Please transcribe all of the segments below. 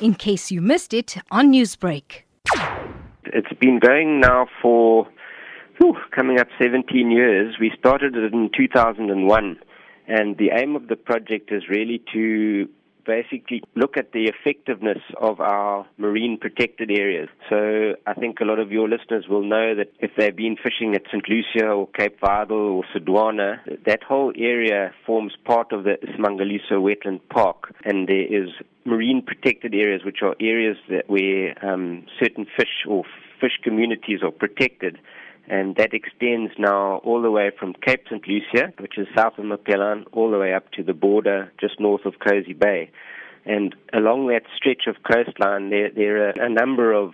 in case you missed it on Newsbreak. It's been going now for whew, coming up 17 years. We started it in 2001, and the aim of the project is really to basically look at the effectiveness of our marine protected areas. So I think a lot of your listeners will know that if they've been fishing at St. Lucia or Cape Vidal or Sodwana, that whole area forms part of the iSimangaliso Wetland Park, and there is marine protected areas, which are areas that where um, certain fish or fish communities are protected and that extends now all the way from Cape St. Lucia, which is south of Mapelane, all the way up to the border just north of Kosi Bay. And along that stretch of coastline, there, there are a number of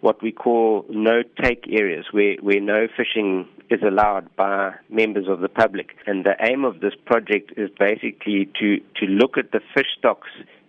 what we call no-take areas where, where no fishing is allowed by members of the public. And the aim of this project is basically to, to look at the fish stocks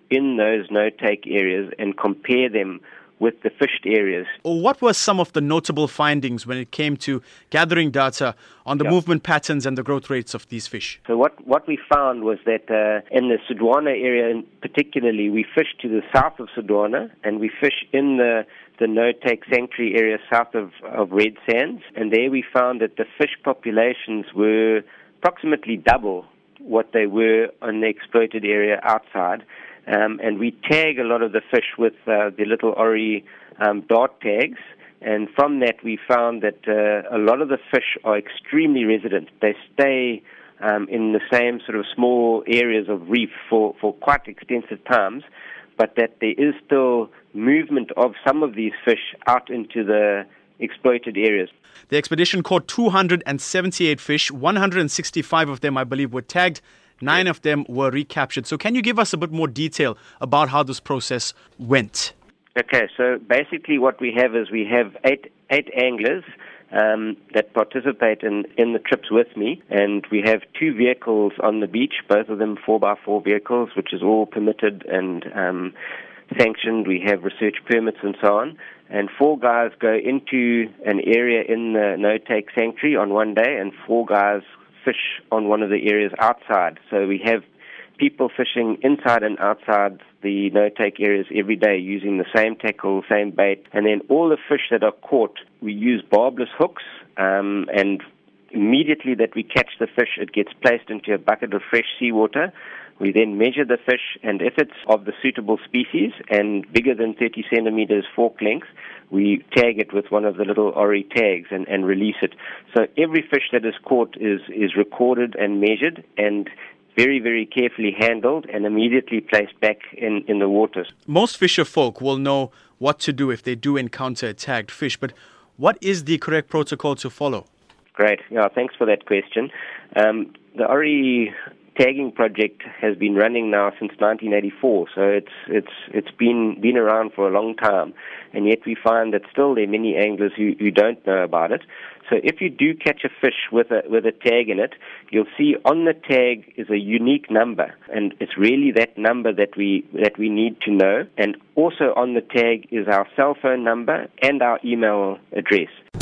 in those no-take areas and compare them with the fished areas. What were some of the notable findings when it came to gathering data on the movement patterns and the growth rates of these fish? So what, what we found was that uh, in the Sodwana area particularly, we fish to the south of Sodwana and we fish in the the no-take sanctuary area south of, of Red Sands, and there we found that the fish populations were approximately double what they were on the exploited area outside. Um, and we tag a lot of the fish with uh, the little ori um, tags. And from that, we found that uh, a lot of the fish are extremely resident. They stay um, in the same sort of small areas of reef for, for quite extensive times, but that there is still movement of some of these fish out into the exploited areas. The expedition caught 278 fish, 165 of them, I believe, were tagged Nine of them were recaptured. So, can you give us a bit more detail about how this process went? Okay, so basically, what we have is we have eight eight anglers um, that participate in, in the trips with me, and we have two vehicles on the beach, both of them four by four vehicles, which is all permitted and um, sanctioned. We have research permits and so on. And four guys go into an area in the no take sanctuary on one day, and four guys fish on one of the areas outside. So we have people fishing inside and outside the no-take areas every day using the same tackle, same bait, and then all the fish that are caught, we use barbless hooks, um, and immediately that we catch the fish, it gets placed into a bucket of fresh seawater. We then measure the fish, and if it's of the suitable species and bigger than 30 centimeters fork length, we tag it with one of the little ori tags and, and release it. So every fish that is caught is, is recorded and measured and very, very carefully handled and immediately placed back in, in the waters. Most fisher folk will know what to do if they do encounter a tagged fish, but what is the correct protocol to follow? Great. Yeah, thanks for that question. Um, the Ori tagging project has been running now since 1984, so it's it's it's been been around for a long time, and yet we find that still there are many anglers who, who don't know about it. So if you do catch a fish with a with a tag in it, you'll see on the tag is a unique number, and it's really that number that we that we need to know. And also on the tag is our cell phone number and our email address.